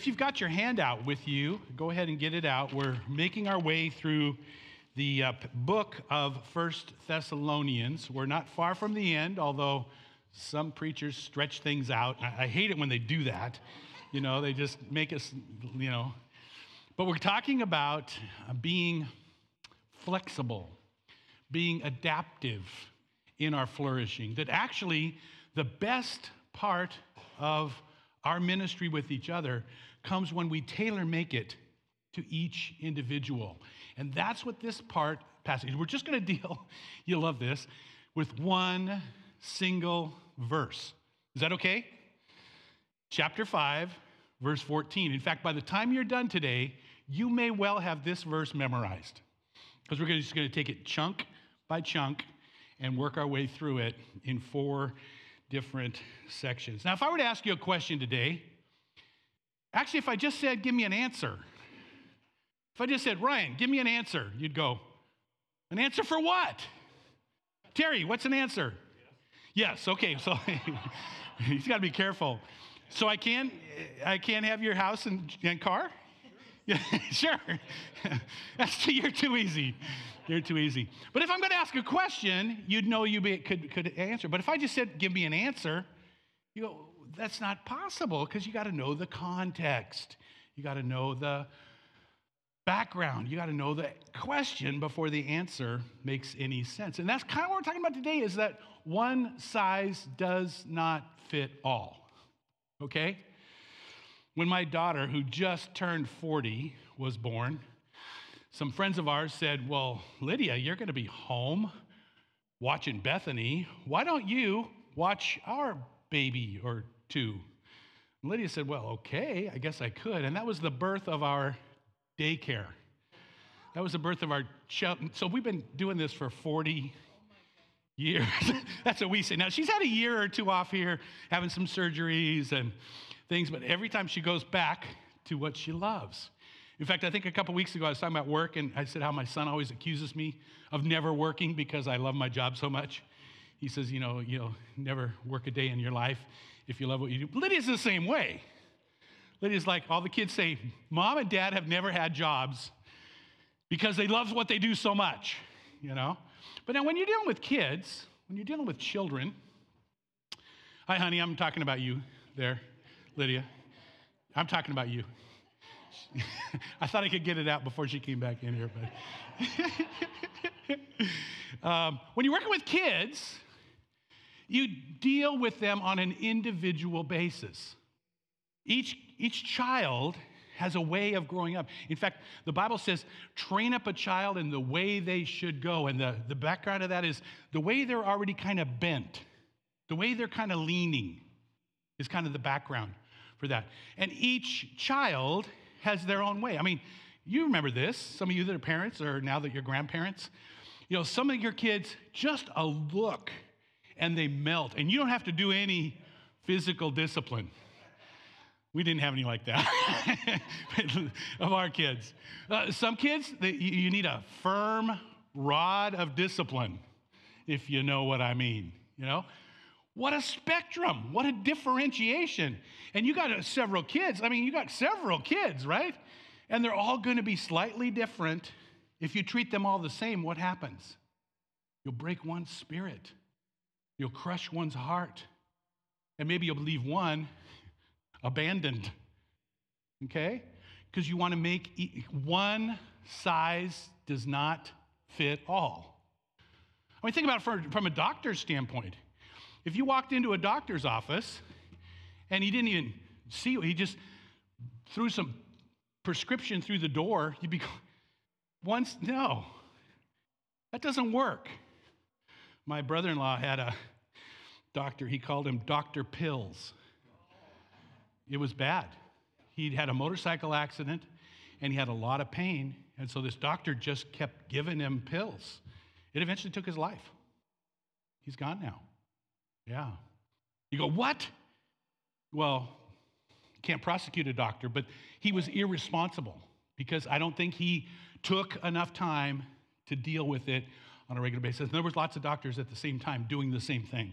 if you've got your handout with you, go ahead and get it out. We're making our way through the uh, book of First Thessalonians. We're not far from the end, although some preachers stretch things out. I, I hate it when they do that. You know, they just make us, you know. But we're talking about being flexible, being adaptive in our flourishing. That actually, the best part of our ministry with each other comes when we tailor make it to each individual. And that's what this part passage, we're just going to deal, you love this, with one single verse. Is that okay? Chapter 5, verse 14. In fact, by the time you're done today, you may well have this verse memorized because we're just going to take it chunk by chunk and work our way through it in four different sections. Now, if I were to ask you a question today, actually, if I just said, give me an answer, if I just said, Ryan, give me an answer, you'd go, an answer for what? Terry, what's an answer? Yes, okay, so he's got to be careful. So I can I can't have your house and, and car? Yeah, sure. That's too, you're too easy. You're too easy. But if I'm going to ask a question, you'd know you be, could, could answer. But if I just said, give me an answer, you go, that's not possible because you got to know the context. You got to know the background. You got to know the question before the answer makes any sense. And that's kind of what we're talking about today is that one size does not fit all. Okay? When my daughter, who just turned 40, was born, some friends of ours said, Well, Lydia, you're going to be home watching Bethany. Why don't you watch our baby or two? And Lydia said, Well, okay, I guess I could. And that was the birth of our daycare. That was the birth of our child. So we've been doing this for 40 years. That's what we say. Now, she's had a year or two off here having some surgeries and things, but every time she goes back to what she loves. In fact, I think a couple weeks ago I was talking about work, and I said how my son always accuses me of never working because I love my job so much. He says, you know, you'll never work a day in your life if you love what you do. Lydia's the same way. Lydia's like, all the kids say, Mom and Dad have never had jobs because they love what they do so much, you know? But now, when you're dealing with kids, when you're dealing with children, hi, honey, I'm talking about you there, Lydia. I'm talking about you. I thought I could get it out before she came back in here, but um, when you're working with kids, you deal with them on an individual basis. Each, each child has a way of growing up. In fact, the Bible says, train up a child in the way they should go. And the, the background of that is the way they're already kind of bent, the way they're kind of leaning is kind of the background for that. And each child has their own way. I mean, you remember this, some of you that are parents or now that you're grandparents. You know, some of your kids, just a look and they melt, and you don't have to do any physical discipline. We didn't have any like that of our kids. Uh, some kids, they, you need a firm rod of discipline, if you know what I mean. You know, what a spectrum, what a differentiation. And you got uh, several kids. I mean, you got several kids, right? And they're all going to be slightly different. If you treat them all the same, what happens? You'll break one's spirit, you'll crush one's heart, and maybe you'll leave one abandoned. Okay? Because you want to make one size does not fit all. I mean, think about it from, from a doctor's standpoint. If you walked into a doctor's office and he didn't even see you, he just threw some prescription through the door, you'd be once, no, that doesn't work. My brother in law had a doctor, he called him Dr. Pills. It was bad. He'd had a motorcycle accident and he had a lot of pain. And so this doctor just kept giving him pills. It eventually took his life. He's gone now. Yeah. You go, what? Well, can't prosecute a doctor, but he was irresponsible because I don't think he took enough time to deal with it on a regular basis. And there was lots of doctors at the same time doing the same thing.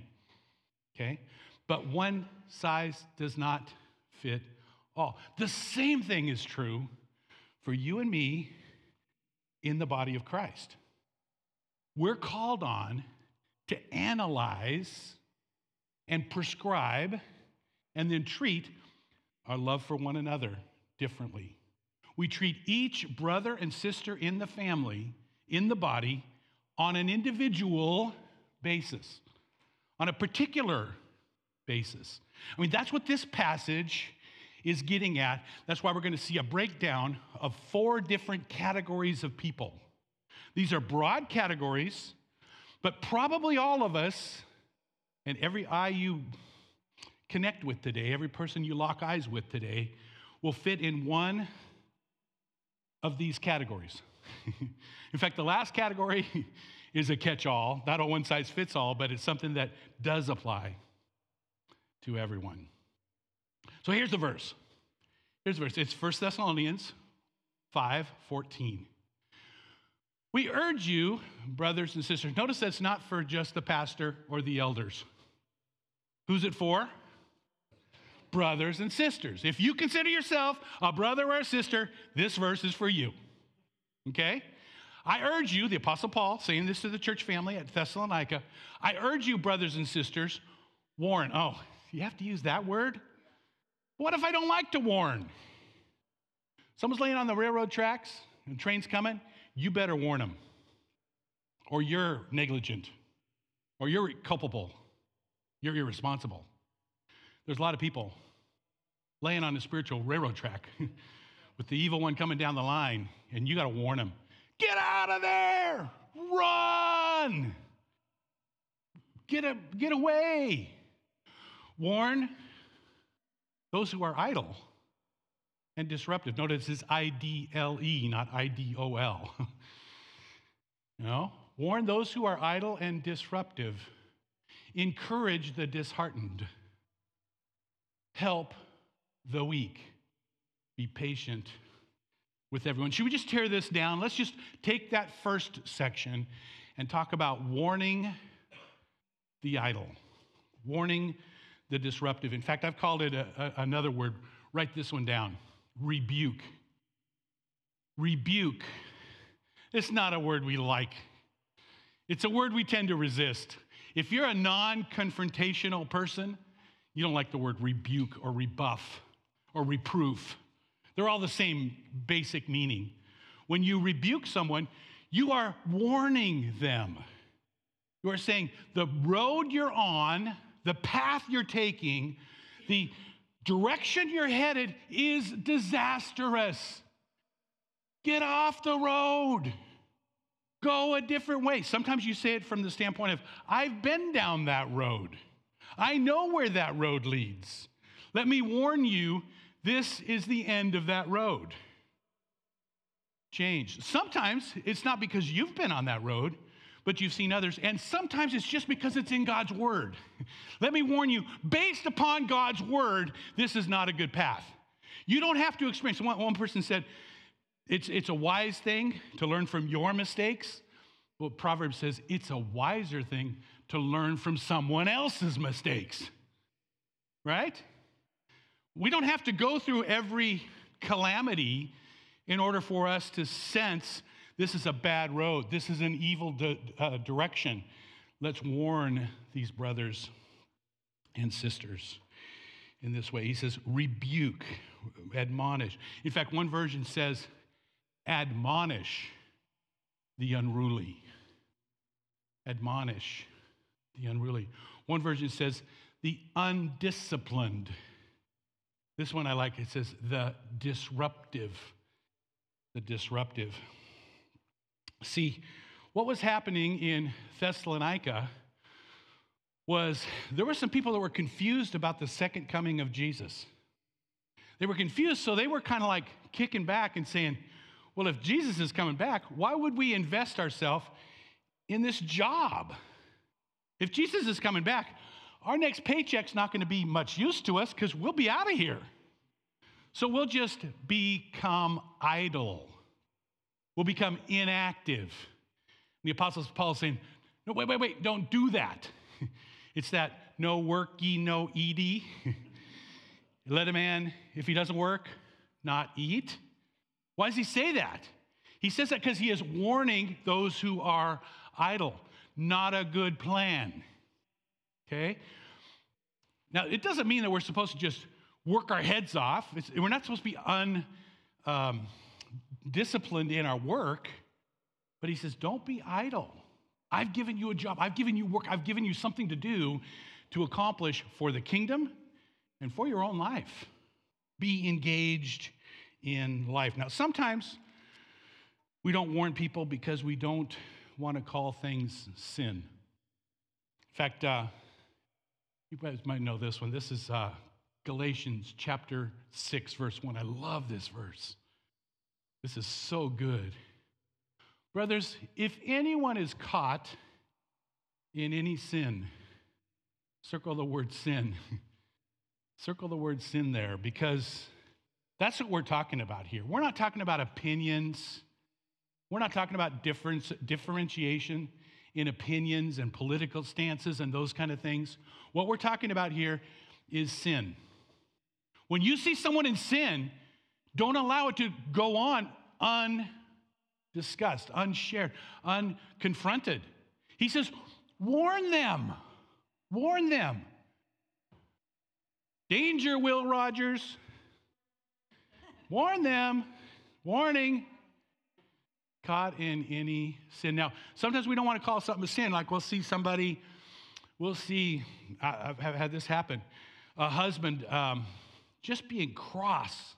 Okay? But one size does not fit All. The same thing is true for you and me in the body of Christ. We're called on to analyze and prescribe and then treat our love for one another differently. We treat each brother and sister in the family, in the body, on an individual basis, on a particular basis. I mean, that's what this passage is getting at. That's why we're going to see a breakdown of four different categories of people. These are broad categories, but probably all of us and every eye you connect with today, every person you lock eyes with today, will fit in one of these categories. in fact, the last category is a catch all, not a one size fits all, but it's something that does apply to everyone. So here's the verse. Here's the verse. It's 1 Thessalonians 5 14. We urge you, brothers and sisters, notice that's not for just the pastor or the elders. Who's it for? Brothers and sisters. If you consider yourself a brother or a sister, this verse is for you. Okay? I urge you, the Apostle Paul saying this to the church family at Thessalonica, I urge you, brothers and sisters, warn. Oh, you have to use that word? What if I don't like to warn? Someone's laying on the railroad tracks and train's coming, you better warn them. Or you're negligent. Or you're culpable. You're irresponsible. There's a lot of people laying on the spiritual railroad track with the evil one coming down the line, and you got to warn them get out of there, run, get, a, get away. Warn those who are idle and disruptive. Notice it's I D L E, not I D O L. you know? Warn those who are idle and disruptive. Encourage the disheartened. Help the weak. Be patient with everyone. Should we just tear this down? Let's just take that first section and talk about warning the idle, warning the disruptive. In fact, I've called it a, a, another word. Write this one down rebuke. Rebuke. It's not a word we like, it's a word we tend to resist. If you're a non confrontational person, you don't like the word rebuke or rebuff or reproof. They're all the same basic meaning. When you rebuke someone, you are warning them. You are saying the road you're on, the path you're taking, the direction you're headed is disastrous. Get off the road. Go a different way. Sometimes you say it from the standpoint of, I've been down that road. I know where that road leads. Let me warn you, this is the end of that road. Change. Sometimes it's not because you've been on that road, but you've seen others. And sometimes it's just because it's in God's word. Let me warn you, based upon God's word, this is not a good path. You don't have to experience. One, one person said, it's, it's a wise thing to learn from your mistakes. Well, Proverbs says it's a wiser thing to learn from someone else's mistakes. Right? We don't have to go through every calamity in order for us to sense this is a bad road. This is an evil di- uh, direction. Let's warn these brothers and sisters in this way. He says, rebuke, admonish. In fact, one version says, admonish the unruly. Admonish the unruly. One version says, the undisciplined. This one I like. It says, the disruptive. The disruptive. See, what was happening in Thessalonica was there were some people that were confused about the second coming of Jesus. They were confused, so they were kind of like kicking back and saying, well, if Jesus is coming back, why would we invest ourselves in this job? If Jesus is coming back, our next paycheck's not going to be much use to us because we'll be out of here. So we'll just become idle. We'll become inactive. The Apostle Paul is saying, no, wait, wait, wait, don't do that. It's that no work ye, no eedy. Let a man, if he doesn't work, not eat. Why does he say that? He says that because he is warning those who are idle. Not a good plan. Okay? Now, it doesn't mean that we're supposed to just work our heads off. It's, we're not supposed to be undisciplined um, in our work. But he says, don't be idle. I've given you a job, I've given you work, I've given you something to do to accomplish for the kingdom and for your own life. Be engaged in life. Now, sometimes we don't warn people because we don't want to call things sin. In fact, uh, you guys might know this one. This is uh, Galatians chapter 6, verse 1. I love this verse. This is so good. Brothers, if anyone is caught in any sin, circle the word sin. circle the word sin there because that's what we're talking about here. We're not talking about opinions. We're not talking about difference, differentiation in opinions and political stances and those kind of things. What we're talking about here is sin. When you see someone in sin, don't allow it to go on un discussed, unshared, unconfronted. He says, warn them, warn them. Danger, Will Rogers. Warn them, warning. Caught in any sin. Now, sometimes we don't want to call something a sin. Like we'll see somebody, we'll see, I've had this happen. A husband um, just being cross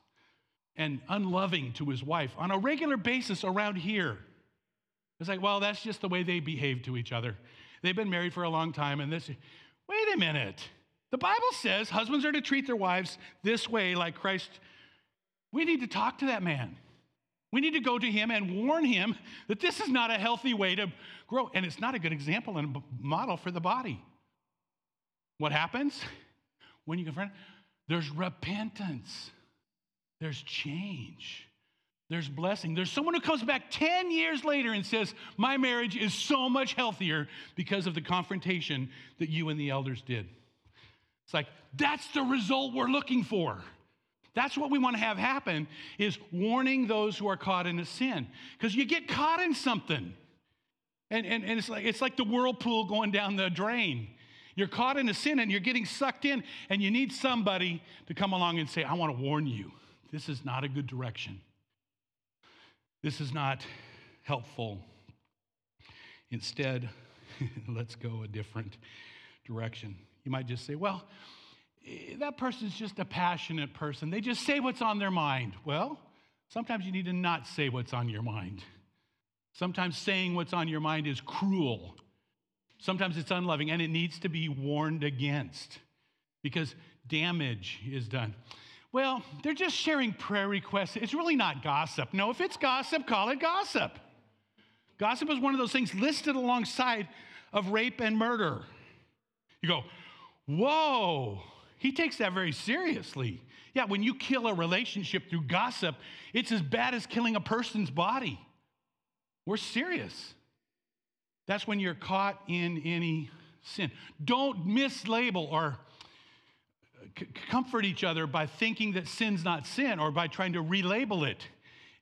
and unloving to his wife on a regular basis around here. It's like, well, that's just the way they behave to each other. They've been married for a long time, and this, wait a minute. The Bible says husbands are to treat their wives this way, like Christ. We need to talk to that man. We need to go to him and warn him that this is not a healthy way to grow, and it's not a good example and a model for the body. What happens when you confront? There's repentance. There's change. There's blessing. There's someone who comes back 10 years later and says, My marriage is so much healthier because of the confrontation that you and the elders did. It's like, that's the result we're looking for. That's what we want to have happen is warning those who are caught in a sin. Because you get caught in something. And, and, and it's, like, it's like the whirlpool going down the drain. You're caught in a sin and you're getting sucked in, and you need somebody to come along and say, I want to warn you. This is not a good direction. This is not helpful. Instead, let's go a different direction. You might just say, well, that person's just a passionate person. They just say what's on their mind. Well, sometimes you need to not say what's on your mind. Sometimes saying what's on your mind is cruel. Sometimes it's unloving and it needs to be warned against because damage is done. Well, they're just sharing prayer requests. It's really not gossip. No, if it's gossip, call it gossip. Gossip is one of those things listed alongside of rape and murder. You go, whoa, he takes that very seriously. Yeah, when you kill a relationship through gossip, it's as bad as killing a person's body. We're serious. That's when you're caught in any sin. Don't mislabel or c- comfort each other by thinking that sin's not sin or by trying to relabel it.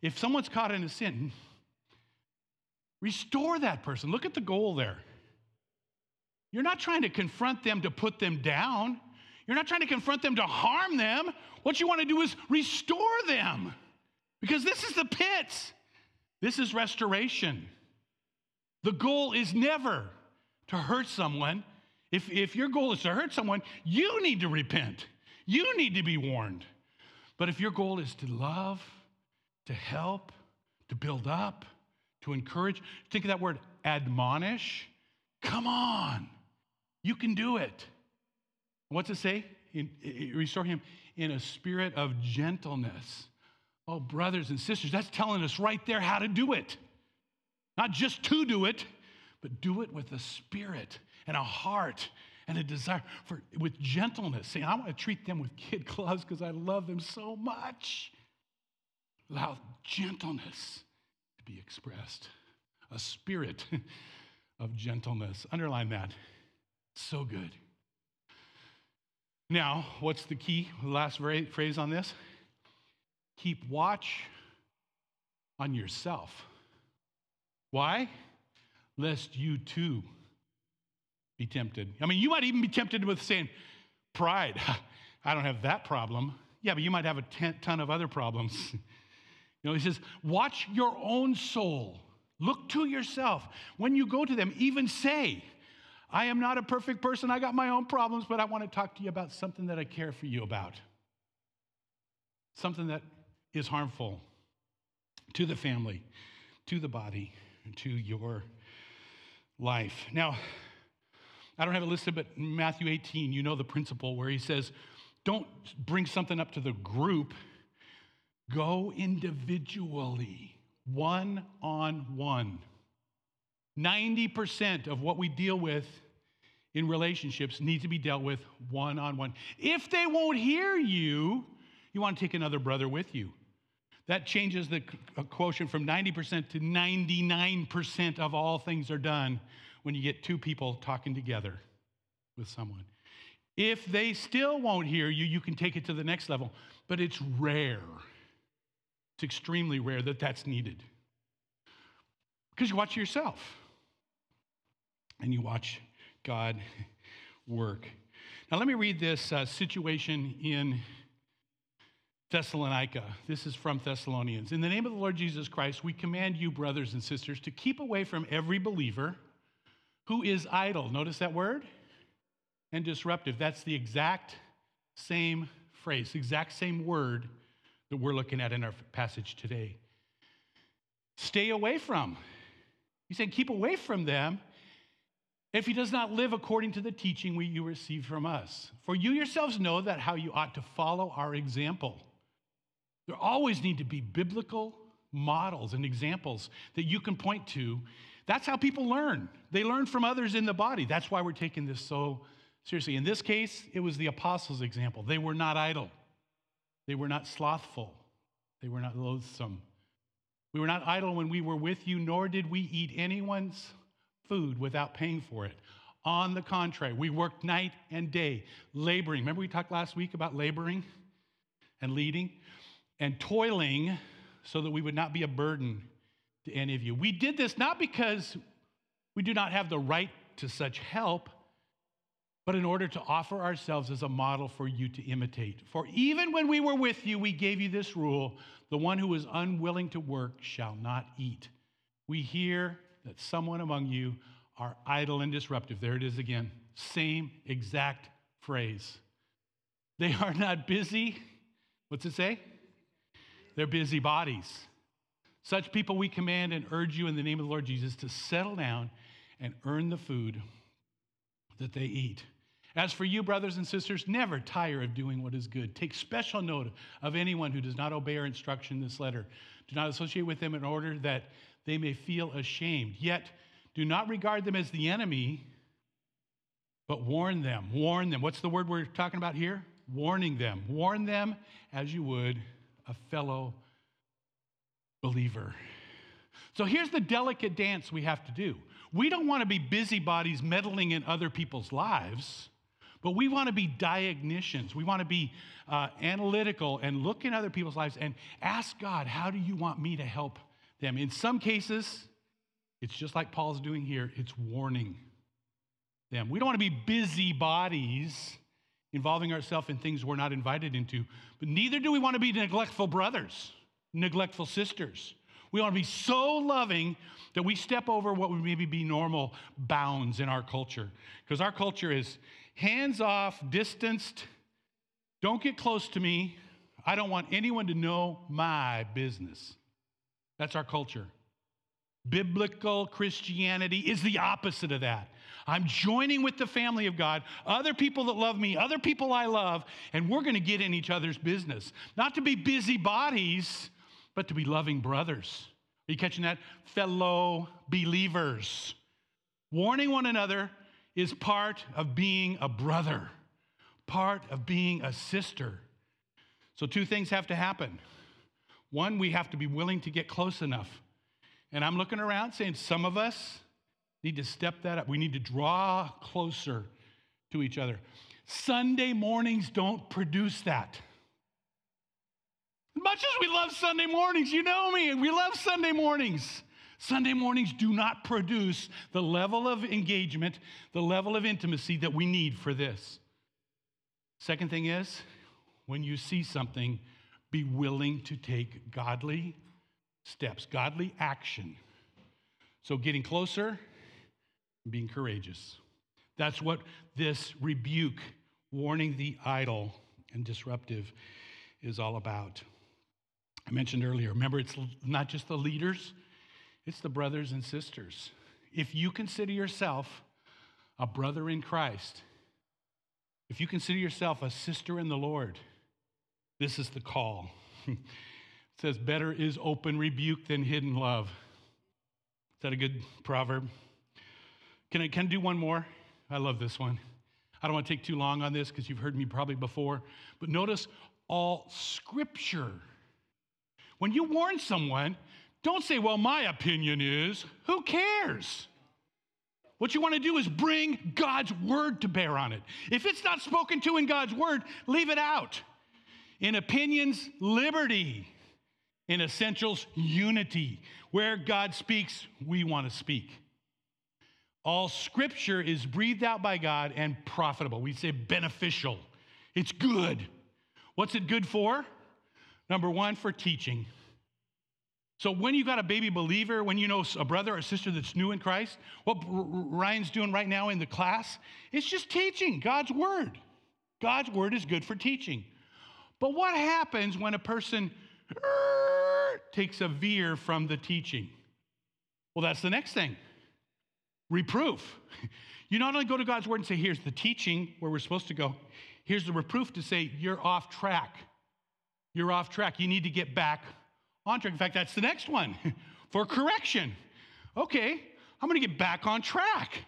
If someone's caught in a sin, restore that person. Look at the goal there. You're not trying to confront them to put them down. You're not trying to confront them to harm them. What you want to do is restore them because this is the pit. This is restoration. The goal is never to hurt someone if, if your goal is to hurt someone, you need to repent. You need to be warned. But if your goal is to love, to help, to build up, to encourage, think of that word admonish. Come on, you can do it. What's it say? Restore him in a spirit of gentleness. Oh, brothers and sisters, that's telling us right there how to do it. Not just to do it, but do it with a spirit and a heart and a desire for with gentleness. Saying, I want to treat them with kid gloves because I love them so much. Allow gentleness to be expressed. A spirit of gentleness. Underline that. So good. Now, what's the key, last phrase on this? Keep watch on yourself. Why? Lest you too be tempted. I mean, you might even be tempted with saying, Pride. I don't have that problem. Yeah, but you might have a ton of other problems. you know, he says, Watch your own soul. Look to yourself. When you go to them, even say, I am not a perfect person. I got my own problems, but I want to talk to you about something that I care for you about. Something that is harmful to the family, to the body, to your life. Now, I don't have it listed, but Matthew 18, you know the principle where he says, don't bring something up to the group, go individually, one on one. 90% of what we deal with in relationships needs to be dealt with one on one. If they won't hear you, you want to take another brother with you. That changes the uh, quotient from 90% to 99% of all things are done when you get two people talking together with someone. If they still won't hear you, you can take it to the next level, but it's rare. It's extremely rare that that's needed. Because you watch yourself and you watch God work. Now, let me read this uh, situation in Thessalonica. This is from Thessalonians. In the name of the Lord Jesus Christ, we command you, brothers and sisters, to keep away from every believer who is idle. Notice that word? And disruptive. That's the exact same phrase, exact same word that we're looking at in our passage today. Stay away from. He said, keep away from them if he does not live according to the teaching we, you receive from us. For you yourselves know that how you ought to follow our example. There always need to be biblical models and examples that you can point to. That's how people learn. They learn from others in the body. That's why we're taking this so seriously. In this case, it was the apostles' example. They were not idle, they were not slothful, they were not loathsome. We were not idle when we were with you, nor did we eat anyone's food without paying for it. On the contrary, we worked night and day, laboring. Remember, we talked last week about laboring and leading? and toiling so that we would not be a burden to any of you. We did this not because we do not have the right to such help, but in order to offer ourselves as a model for you to imitate. For even when we were with you, we gave you this rule the one who is unwilling to work shall not eat. We hear that someone among you are idle and disruptive. There it is again. Same exact phrase. They are not busy. What's it say? They're busy bodies. Such people we command and urge you in the name of the Lord Jesus to settle down and earn the food that they eat. As for you, brothers and sisters, never tire of doing what is good. Take special note of anyone who does not obey our instruction in this letter. Do not associate with them in order that they may feel ashamed. Yet, do not regard them as the enemy, but warn them. Warn them. What's the word we're talking about here? Warning them. Warn them as you would a fellow believer. So here's the delicate dance we have to do. We don't want to be busybodies meddling in other people's lives, but we want to be diagnosticians. We want to be uh, analytical and look in other people's lives and ask God, how do you want me to help them? In some cases, it's just like Paul's doing here, it's warning them. We don't want to be busybodies involving ourselves in things we're not invited into. But neither do we want to be neglectful brothers, neglectful sisters. We want to be so loving that we step over what would maybe be normal bounds in our culture. Because our culture is hands off, distanced, don't get close to me. I don't want anyone to know my business. That's our culture. Biblical Christianity is the opposite of that. I'm joining with the family of God, other people that love me, other people I love, and we're going to get in each other's business. Not to be busy bodies, but to be loving brothers. Are you catching that? Fellow believers. Warning one another is part of being a brother, part of being a sister. So, two things have to happen. One, we have to be willing to get close enough. And I'm looking around saying, some of us, need to step that up. We need to draw closer to each other. Sunday mornings don't produce that. As much as we love Sunday mornings, you know me, we love Sunday mornings. Sunday mornings do not produce the level of engagement, the level of intimacy that we need for this. Second thing is, when you see something, be willing to take godly steps, godly action. So, getting closer, being courageous. That's what this rebuke, warning the idle and disruptive, is all about. I mentioned earlier, remember, it's not just the leaders, it's the brothers and sisters. If you consider yourself a brother in Christ, if you consider yourself a sister in the Lord, this is the call. it says, Better is open rebuke than hidden love. Is that a good proverb? Can I, can I do one more? I love this one. I don't want to take too long on this because you've heard me probably before. But notice all scripture. When you warn someone, don't say, well, my opinion is. Who cares? What you want to do is bring God's word to bear on it. If it's not spoken to in God's word, leave it out. In opinions, liberty. In essentials, unity. Where God speaks, we want to speak. All scripture is breathed out by God and profitable. We say beneficial. It's good. What's it good for? Number one, for teaching. So when you got a baby believer, when you know a brother or sister that's new in Christ, what Ryan's doing right now in the class, it's just teaching God's word. God's word is good for teaching. But what happens when a person takes a veer from the teaching? Well, that's the next thing. Reproof. You not only go to God's word and say, here's the teaching where we're supposed to go, here's the reproof to say, you're off track. You're off track. You need to get back on track. In fact, that's the next one for correction. Okay, I'm going to get back on track.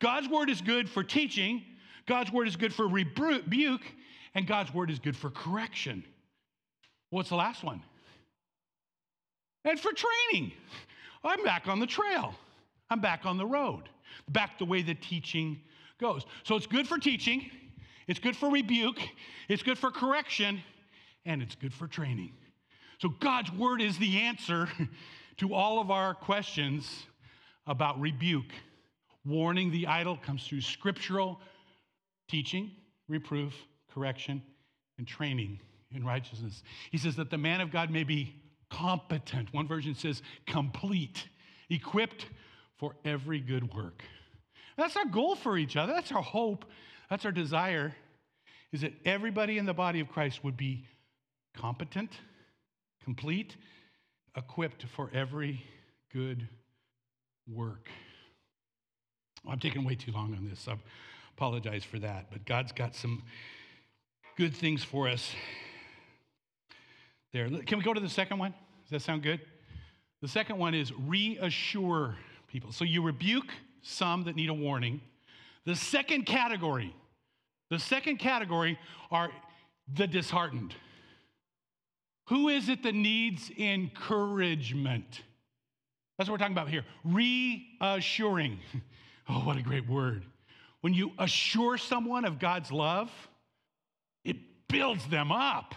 God's word is good for teaching, God's word is good for rebuke, and God's word is good for correction. What's the last one? And for training. I'm back on the trail. I'm back on the road, back the way the teaching goes. So it's good for teaching, it's good for rebuke, it's good for correction, and it's good for training. So God's word is the answer to all of our questions about rebuke. Warning the idle comes through scriptural teaching, reproof, correction, and training in righteousness. He says that the man of God may be competent. One version says complete, equipped for every good work. That's our goal for each other. That's our hope. That's our desire is that everybody in the body of Christ would be competent, complete, equipped for every good work. Well, I'm taking way too long on this. I apologize for that, but God's got some good things for us there. Can we go to the second one? Does that sound good? The second one is reassure people. So you rebuke some that need a warning. The second category, the second category are the disheartened. Who is it that needs encouragement? That's what we're talking about here. Reassuring. Oh, what a great word. When you assure someone of God's love, builds them up,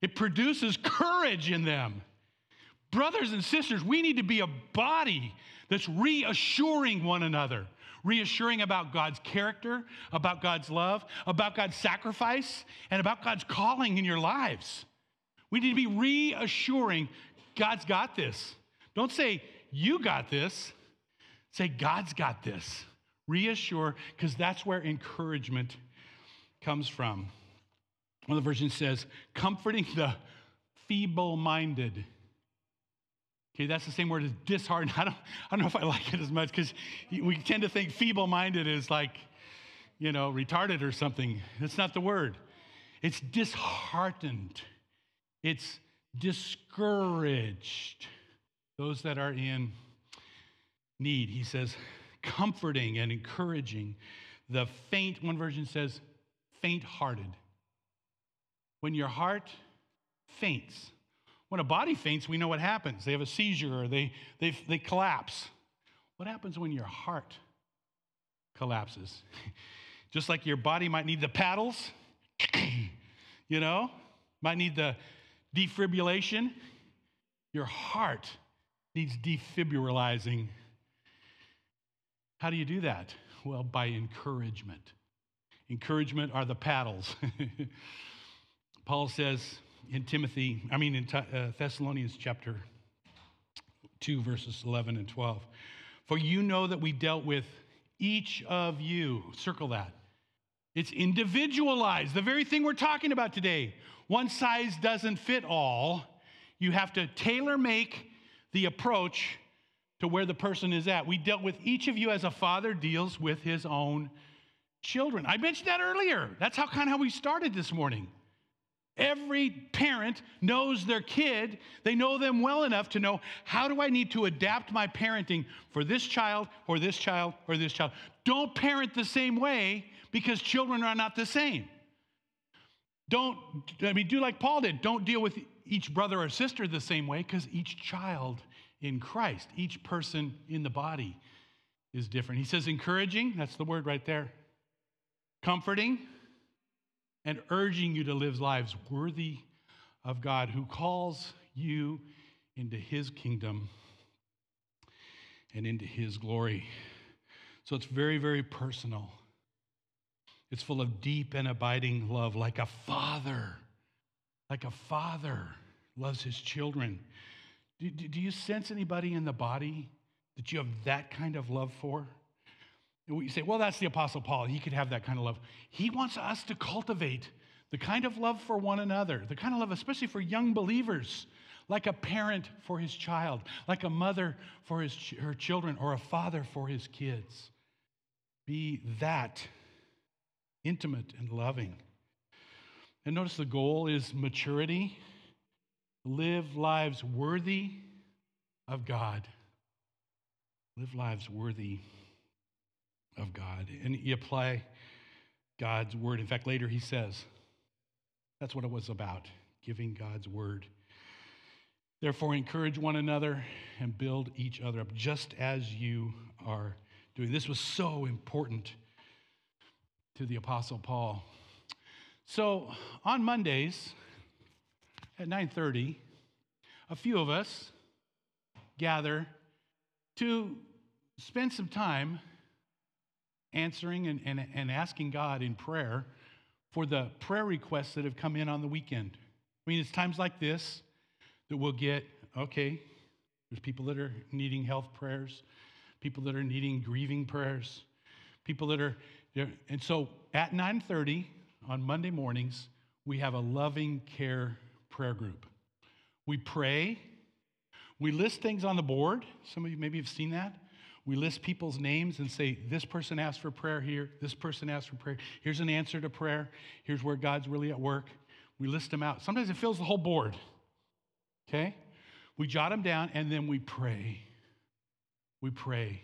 it produces courage in them. Brothers and sisters, we need to be a body that's reassuring one another, reassuring about God's character, about God's love, about God's sacrifice, and about God's calling in your lives. We need to be reassuring God's got this. Don't say, you got this. Say, God's got this. Reassure, because that's where encouragement comes from. One of the versions says, comforting the feeble minded. Okay, that's the same word as disheartened. I don't, I don't know if I like it as much because we tend to think feeble minded is like, you know, retarded or something. That's not the word. It's disheartened. It's discouraged. Those that are in need, he says, comforting and encouraging. The faint, one version says, faint hearted. When your heart faints, when a body faints, we know what happens. They have a seizure or they, they, they collapse. What happens when your heart collapses? Just like your body might need the paddles, you know, might need the defibrillation, your heart needs defibrillizing. How do you do that? Well, by encouragement. Encouragement are the paddles. Paul says in Timothy, I mean in uh, Thessalonians chapter 2, verses 11 and 12. For you know that we dealt with each of you. Circle that. It's individualized, the very thing we're talking about today. One size doesn't fit all. You have to tailor make the approach to where the person is at. We dealt with each of you as a father deals with his own children. I mentioned that earlier. That's how kind of how we started this morning. Every parent knows their kid. They know them well enough to know how do I need to adapt my parenting for this child or this child or this child. Don't parent the same way because children are not the same. Don't, I mean, do like Paul did. Don't deal with each brother or sister the same way because each child in Christ, each person in the body is different. He says encouraging, that's the word right there. Comforting, and urging you to live lives worthy of God who calls you into his kingdom and into his glory. So it's very, very personal. It's full of deep and abiding love, like a father, like a father loves his children. Do, do, you sense anybody in the body that you have that kind of love for? You say, well, that's the Apostle Paul. He could have that kind of love. He wants us to cultivate the kind of love for one another, the kind of love, especially for young believers, like a parent for his child, like a mother for his, her children, or a father for his kids. Be that intimate and loving. And notice the goal is maturity. Live lives worthy of God. Live lives worthy of God. And you apply God's word. In fact, later he says, that's what it was about, giving God's word. Therefore, encourage one another and build each other up, just as you are doing. This was so important to the Apostle Paul. So on Mondays at 9:30, a few of us gather to spend some time answering and, and, and asking God in prayer for the prayer requests that have come in on the weekend. I mean, it's times like this that we'll get, okay, there's people that are needing health prayers, people that are needing grieving prayers, people that are, and so at 9:30 on Monday mornings, we have a loving care prayer group. We pray, we list things on the board. Some of you maybe have seen that. We list people's names and say, this person asked for prayer here, this person asked for prayer. Here's an answer to prayer. Here's where God's really at work. We list them out. Sometimes it fills the whole board. Okay? We jot them down and then we pray. We pray.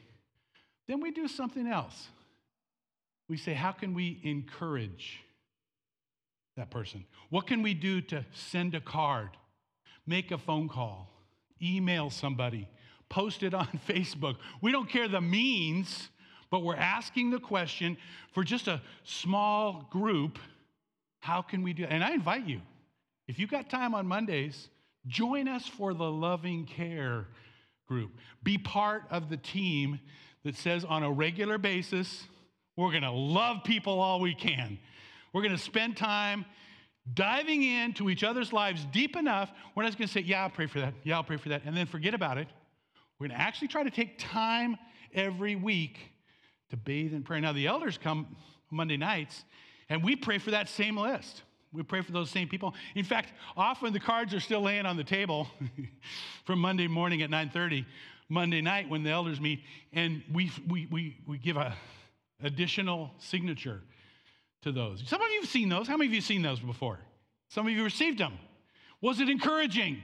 Then we do something else. We say, how can we encourage that person? What can we do to send a card, make a phone call, email somebody, post it on Facebook. We don't care the means, but we're asking the question for just a small group how can we do it? And I invite you, if you've got time on Mondays, join us for the loving care group. Be part of the team that says on a regular basis, we're going to love people all we can. We're going to spend time diving into each other's lives deep enough. We're not going to say, Yeah, I'll pray for that. Yeah, I'll pray for that. And then forget about it. We're going to actually try to take time every week to bathe in prayer. Now, the elders come Monday nights, and we pray for that same list. We pray for those same people. In fact, often the cards are still laying on the table from Monday morning at 9:30, Monday night when the elders meet, and we, we, we, we give a additional signature to those. Some of you have seen those. How many of you have seen those before? Some of you received them. Was it encouraging?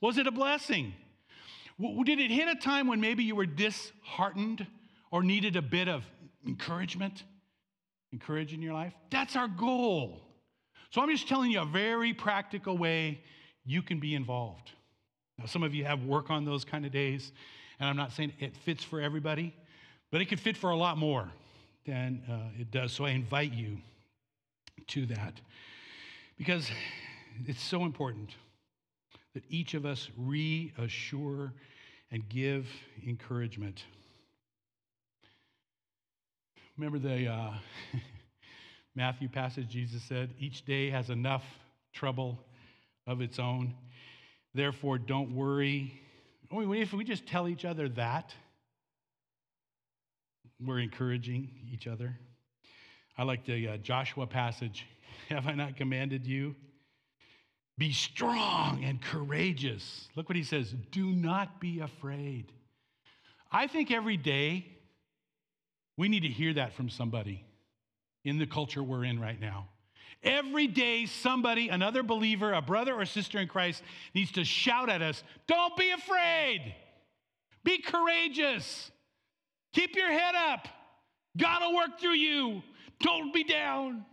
Was it a blessing? Did it hit a time when maybe you were disheartened or needed a bit of encouragement? Encourage in your life? That's our goal. So I'm just telling you a very practical way you can be involved. Now, some of you have work on those kind of days, and I'm not saying it fits for everybody, but it could fit for a lot more. than uh, it does. So I invite you to that because it's so important that each of us reassure and give encouragement. Remember the uh, Matthew passage Jesus said, Each day has enough trouble of its own. Therefore, don't worry. If we just tell each other that, we're encouraging each other. I like the uh, Joshua passage. Have I not commanded you? Be strong and courageous. Look what he says do not be afraid. I think every day we need to hear that from somebody in the culture we're in right now. Every day, somebody, another believer, a brother or sister in Christ, needs to shout at us Don't be afraid. Be courageous. Keep your head up. God will work through you. Don't be down.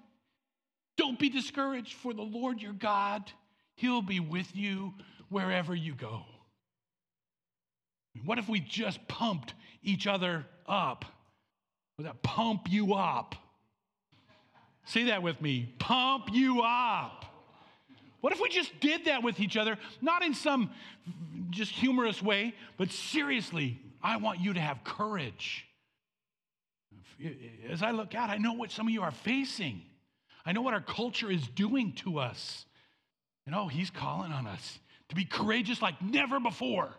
Don't be discouraged, for the Lord your God, He'll be with you wherever you go. What if we just pumped each other up? Would that pump you up? Say that with me pump you up. What if we just did that with each other, not in some just humorous way, but seriously? I want you to have courage. As I look out, I know what some of you are facing. I know what our culture is doing to us. And oh, he's calling on us to be courageous like never before.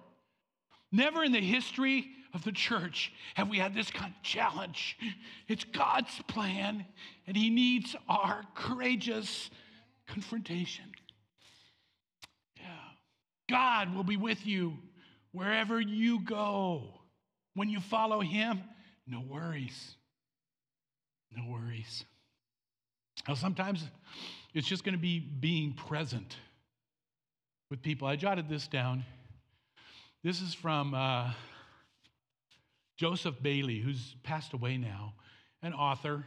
Never in the history of the church have we had this kind of challenge. It's God's plan, and He needs our courageous confrontation. Yeah. God will be with you wherever you go. When you follow Him, no worries. No worries. Now, sometimes it's just going to be being present with people. I jotted this down. This is from uh, Joseph Bayly, who's passed away now, an author.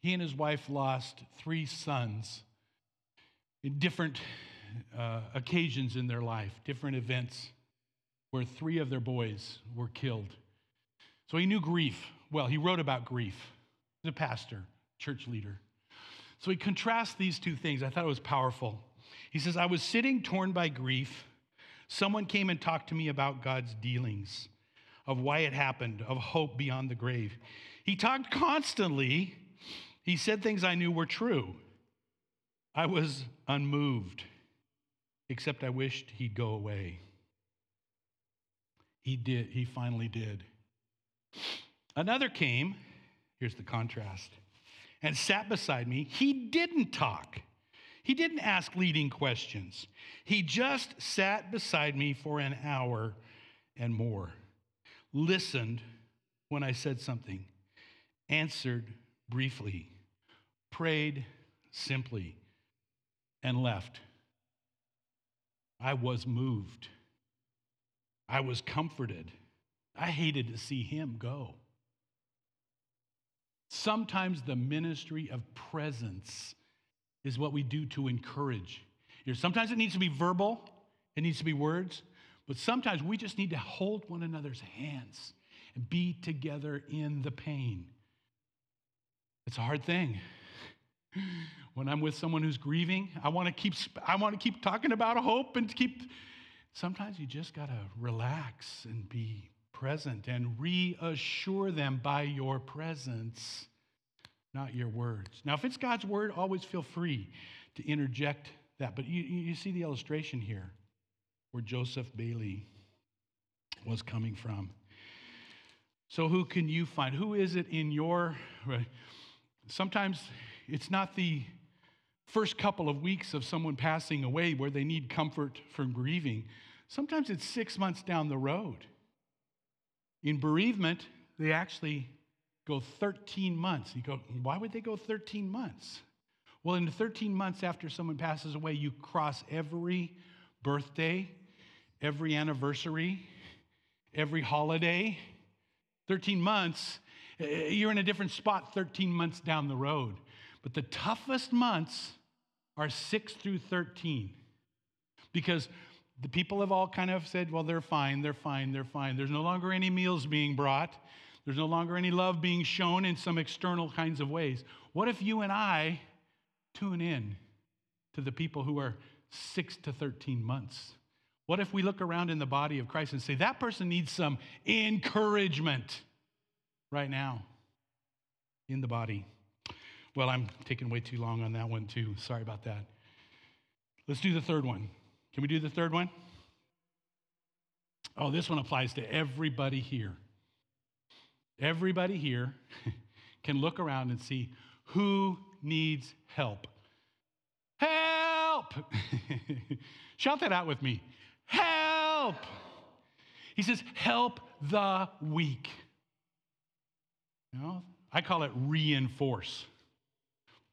He and his wife lost three sons in different uh, occasions in their life, different events where three of their boys were killed. So he knew grief. Well, he wrote about grief. He's a pastor, church leader. So he contrasts these two things. I thought it was powerful. He says, I was sitting torn by grief. Someone came and talked to me about God's dealings of why it happened, of hope beyond the grave. He talked constantly. He said things I knew were true. I was unmoved, except I wished he'd go away. He did, he finally did. Another came, here's the contrast, and sat beside me. He didn't talk. He didn't ask leading questions. He just sat beside me for an hour and more listened when I said something, answered briefly, prayed simply, and left. I was moved. I was comforted. I hated to see him go. Sometimes the ministry of presence is what we do to encourage. Sometimes it needs to be verbal, it needs to be words, but sometimes we just need to hold one another's hands and be together in the pain. It's a hard thing. When I'm with someone who's grieving, I want to keep I want to keep talking about hope and keep sometimes you just got to relax and be present and reassure them by your presence, not your words. Now, if it's God's word, always feel free to interject that. But you, you see the illustration here where Joseph Bayly was coming from. So, who can you find? Who is it in your. Sometimes it's not the first couple of weeks of someone passing away where they need comfort from grieving. Sometimes it's six months down the road. In bereavement, they actually go 13 months. You go, why would they go 13 months? Well, in the 13 months after someone passes away, you cross every birthday, every anniversary, every holiday. 13 months, eh, you're in a different spot 13 months down the road. But the toughest months are 6 through 13 because the people have all kind of said, well, they're fine, they're fine, they're fine. There's no longer any meals being brought. There's no longer any love being shown in some external kinds of ways. What if you and I tune in to the people who are six to 13 months? What if we look around in the body of Christ and say, that person needs some encouragement right now in the body? Well, I'm taking way too long on that one, too. Sorry about that. Let's do the third one. Can we do the third one? Oh, this one applies to everybody here. Everybody here can look around and see who needs help. Help! Shout that out with me. Help! He says, help the weak. You know, I call it reinforce.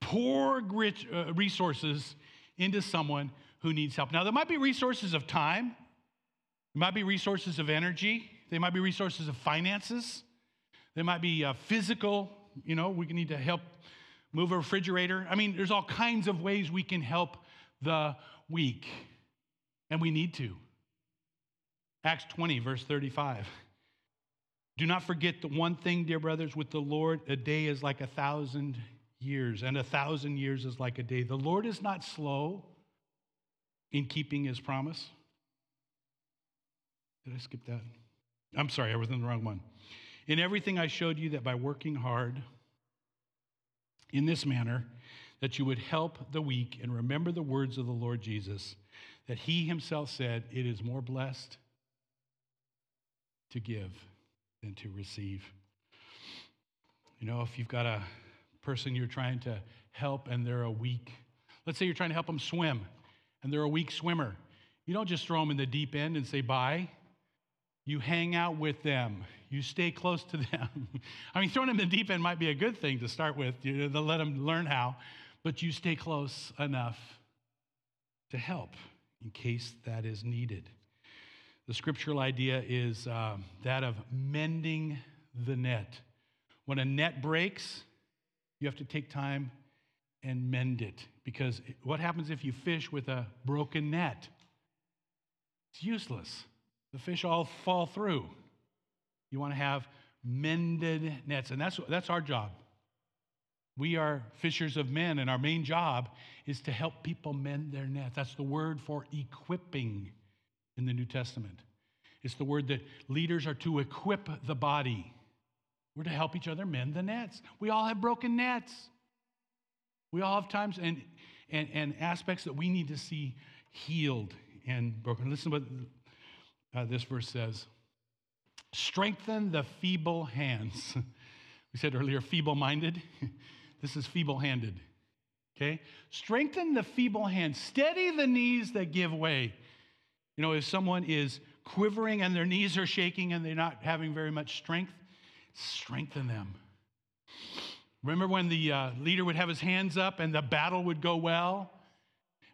Pour rich, uh, resources into someone who needs help. Now, there might be resources of time, there might be resources of energy, there might be resources of finances, there might be uh, physical, you know, we need to help move a refrigerator. I mean, there's all kinds of ways we can help the weak, and we need to. Acts 20, verse 35. Do not forget the one thing, dear brothers, with the Lord, a day is like a thousand years, and a thousand years is like a day. The Lord is not slow in keeping his promise. Did I skip that? I'm sorry, I was in the wrong one. In everything I showed you that by working hard in this manner, that you would help the weak and remember the words of the Lord Jesus, that he himself said, It is more blessed to give than to receive. You know, if you've got a person you're trying to help and they're a weak, let's say you're trying to help them swim and they're a weak swimmer, you don't just throw them in the deep end and say bye. You hang out with them. You stay close to them. I mean, throwing them in the deep end might be a good thing to start with, you know, to let them learn how, but you stay close enough to help in case that is needed. The scriptural idea is uh, that of mending the net. When a net breaks, you have to take time and mend it because what happens if you fish with a broken net? It's useless. The fish all fall through. You want to have mended nets, and that's, that's our job. We are fishers of men, and our main job is to help people mend their nets. That's the word for equipping in the New Testament. It's the word that leaders are to equip the body. We're to help each other mend the nets. We all have broken nets. We all have times and, and, and aspects that we need to see healed and broken. Listen to what uh, this verse says Strengthen the feeble hands. we said earlier, feeble minded. this is feeble handed. Okay? Strengthen the feeble hands. Steady the knees that give way. You know, if someone is quivering and their knees are shaking and they're not having very much strength, strengthen them. Remember when the uh, leader would have his hands up and the battle would go well,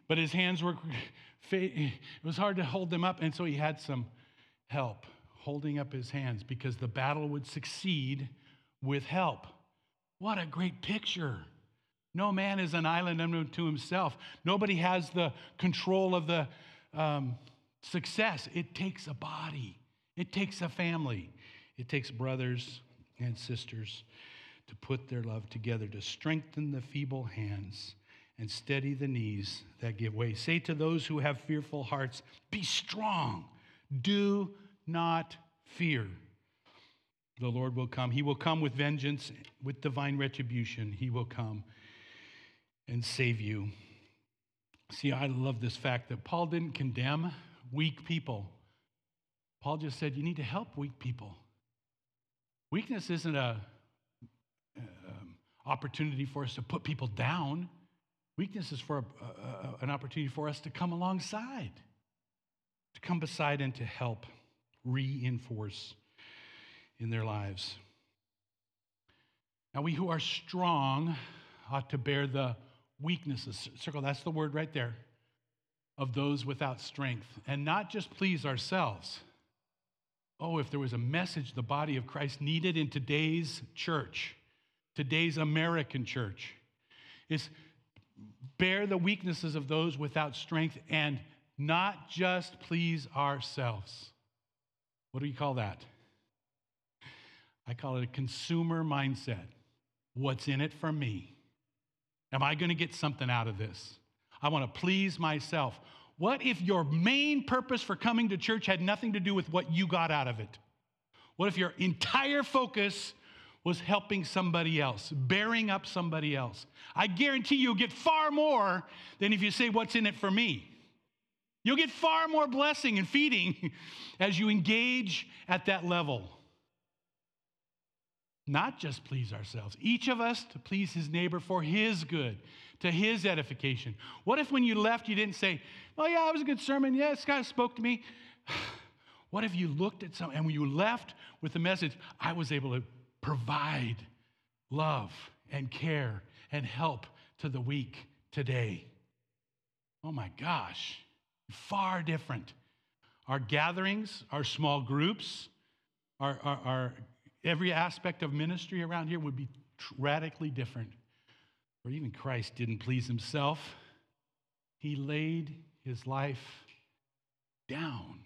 but his hands were, it was hard to hold them up, and so he had some help holding up his hands because the battle would succeed with help. What a great picture. No man is an island unto himself. Nobody has the control of the um, success. It takes a body, it takes a family, it takes brothers and sisters to put their love together, to strengthen the feeble hands and steady the knees that give way. Say to those who have fearful hearts, Be strong, do not fear. The Lord will come. He will come with vengeance, with divine retribution. He will come and save you. See, I love this fact that Paul didn't condemn weak people. Paul just said, You need to help weak people. Weakness isn't a opportunity for us to put people down. Weakness is for a, a, an opportunity for us to come alongside, to come beside and to help reinforce in their lives. Now, we who are strong ought to bear the weaknesses. Circle, that's the word right there of those without strength and not just please ourselves. Oh, if there was a message the body of Christ needed in today's church, today's American church, is bear the weaknesses of those without strength and not just please ourselves. What do you call that? I call it a consumer mindset. What's in it for me? Am I going to get something out of this? I want to please myself. What if your main purpose for coming to church had nothing to do with what you got out of it? What if your entire focus was helping somebody else, bearing up somebody else? I guarantee you'll get far more than if you say, What's in it for me? You'll get far more blessing and feeding as you engage at that level. Not just please ourselves, each of us to please his neighbor for his good, to his edification. What if when you left you didn't say, Oh, yeah, it was a good sermon. Yeah, guy spoke to me. What if you looked at some, and when you left with the message, I was able to provide love and care and help to the weak today? Oh my gosh, far different. Our gatherings, our small groups, our, our, our every aspect of ministry around here would be radically different. Or even Christ didn't please himself, he laid his life down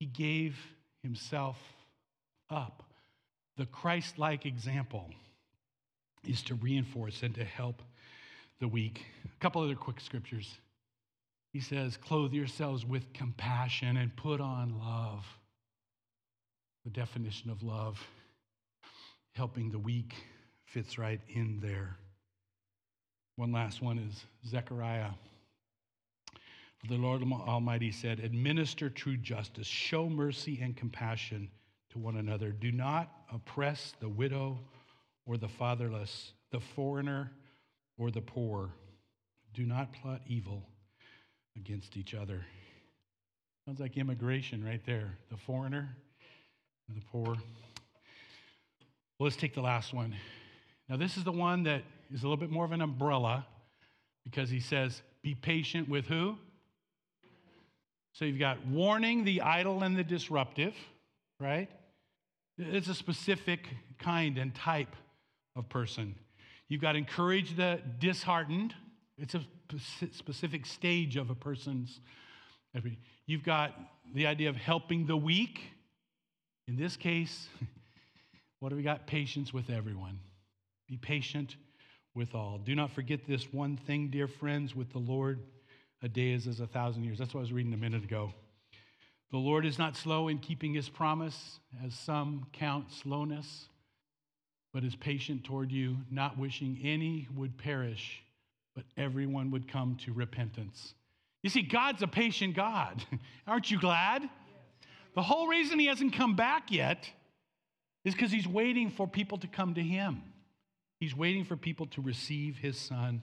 he gave himself up. The Christ like example is to reinforce and to help the weak. A couple other quick scriptures. He says, Clothe yourselves with compassion and put on love. The definition of love, helping the weak, fits right in there. One last one is Zechariah the Lord Almighty said, Administer true justice, show mercy and compassion to one another. Do not oppress the widow or the fatherless, the foreigner or the poor. Do not plot evil against each other. Sounds like immigration right there. The foreigner and the poor. Well, let's take the last one. Now, this is the one that is a little bit more of an umbrella because he says, Be patient with who? So you've got warning the idle and the disruptive, right? It's a specific kind and type of person. You've got to encourage the uh, disheartened. It's a specific stage of a person's. You've got the idea of helping the weak. In this case, what do we got? Patience with everyone. Be patient with all. Do not forget this one thing, dear friends, with the Lord a day is as a thousand years. That's what I was reading a minute ago. The Lord is not slow in keeping his promise, as some count slowness, but is patient toward you, not wishing any would perish, but everyone would come to repentance. You see, God's a patient God. Aren't you glad? The whole reason he hasn't come back yet is because he's waiting for people to come to him. He's waiting for people to receive his son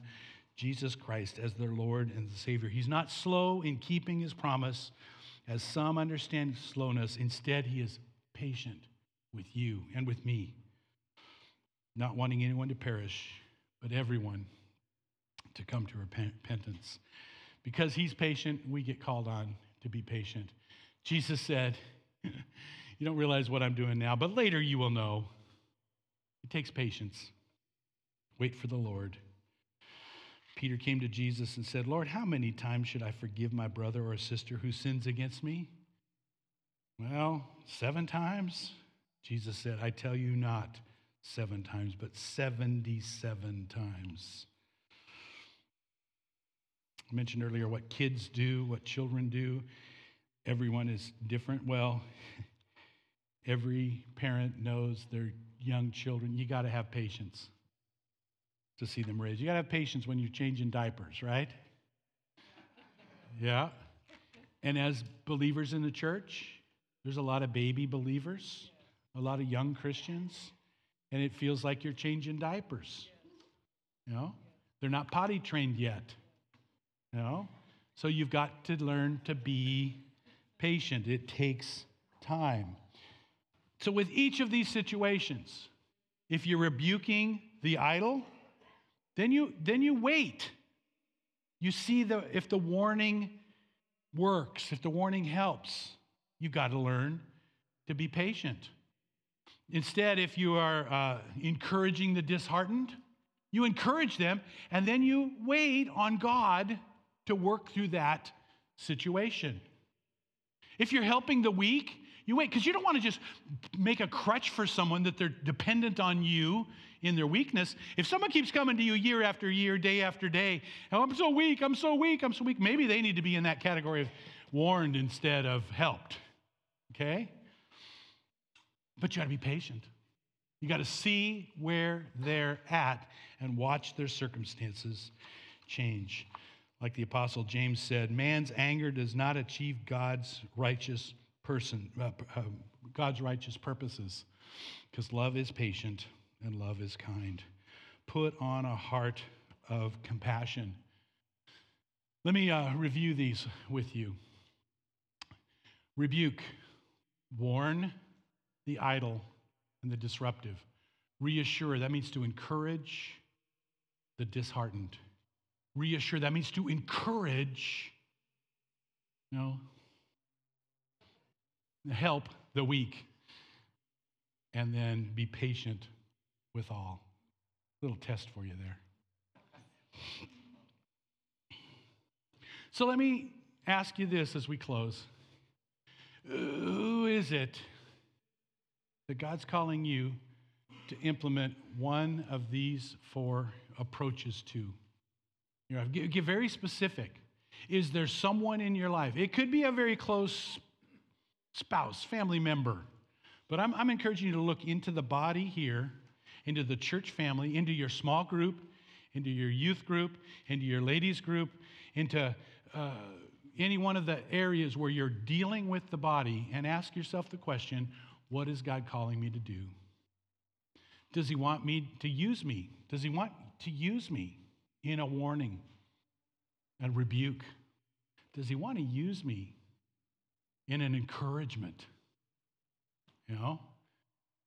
Jesus Christ as their Lord and Savior. He's not slow in keeping his promise, as some understand slowness. Instead, he is patient with you and with me, not wanting anyone to perish, but everyone to come to repentance. Because he's patient, we get called on to be patient. Jesus said, You don't realize what I'm doing now, but later you will know. It takes patience. Wait for the Lord. Peter came to Jesus and said, Lord, how many times should I forgive my brother or sister who sins against me? Well, seven times? Jesus said, I tell you not seven times, but 77 times. I mentioned earlier what kids do, what children do. Everyone is different. Well, every parent knows their young children. You got to have patience to see them raised. You got to have patience when you're changing diapers, right? Yeah. And as believers in the church, there's a lot of baby believers, a lot of young Christians, and it feels like you're changing diapers. You know? They're not potty trained yet. You know? So you've got to learn to be patient. It takes time. So, with each of these situations, if you're rebuking the idle, then you, then you wait. You see the, if the warning works, if the warning helps, you've got to learn to be patient. Instead, if you are uh, encouraging the disheartened, you encourage them and then you wait on God to work through that situation. If you're helping the weak, You wait, because you don't want to just make a crutch for someone that they're dependent on you in their weakness. If someone keeps coming to you year after year, day after day, oh, I'm so weak, I'm so weak, I'm so weak, maybe they need to be in that category of warned instead of helped. Okay? But you got to be patient. You got to see where they're at and watch their circumstances change. Like the Apostle James said, man's anger does not achieve God's righteous person, uh, uh, God's righteous purposes, because love is patient and love is kind. Put on a heart of compassion. Let me uh, review these with you. Rebuke, warn the idle and the disruptive. Reassure, that means to encourage the disheartened. Reassure, that means to encourage, you know, help the weak. And then be patient with all. Little test for you there. So let me ask you this as we close. Who is it that God's calling you to implement one of these four approaches to? You know, get, very specific. Is there someone in your life? It could be a very close spouse, family member. But I'm, I'm encouraging you to look into the body here, into the church family, into your small group, into your youth group, into your ladies group, into uh, any one of the areas where you're dealing with the body, and ask yourself the question what is God calling me to do? Does He want me to use me? Does He want to use me in a warning, a rebuke? Does He want to use me in an encouragement? You know?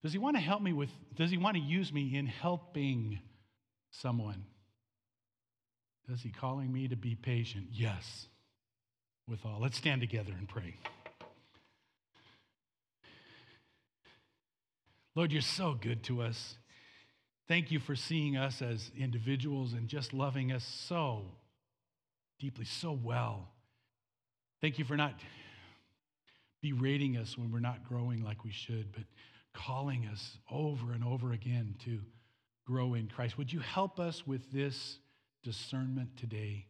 Does He want to help me with, does He want to use me in helping someone? Is He calling me to be patient? Yes, with all. Let's stand together and pray. Lord, you're so good to us. Thank you for seeing us as individuals and just loving us so deeply, so well. Thank you for not berating us when we're not growing like we should, but calling us over and over again to grow in Christ. Would you help us with this discernment today,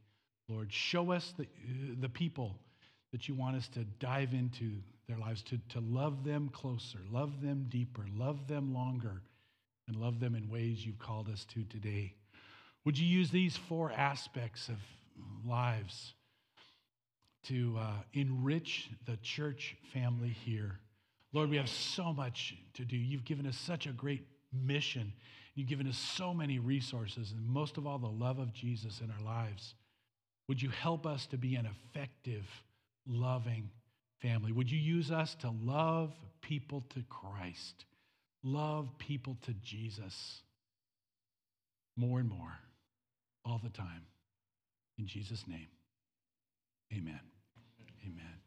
Lord? Show us the, the people that you want us to dive into their lives, to, to love them closer, love them deeper, love them longer, and love them in ways you've called us to today. Would you use these four aspects of lives to uh, enrich the church family here? Lord, we have so much to do. You've given us such a great mission. You've given us so many resources, and most of all, the love of Jesus in our lives. Would you help us to be an effective, loving family? Would you use us to love people to Christ, love people to Jesus more and more, all the time? In Jesus' name, amen. Amen.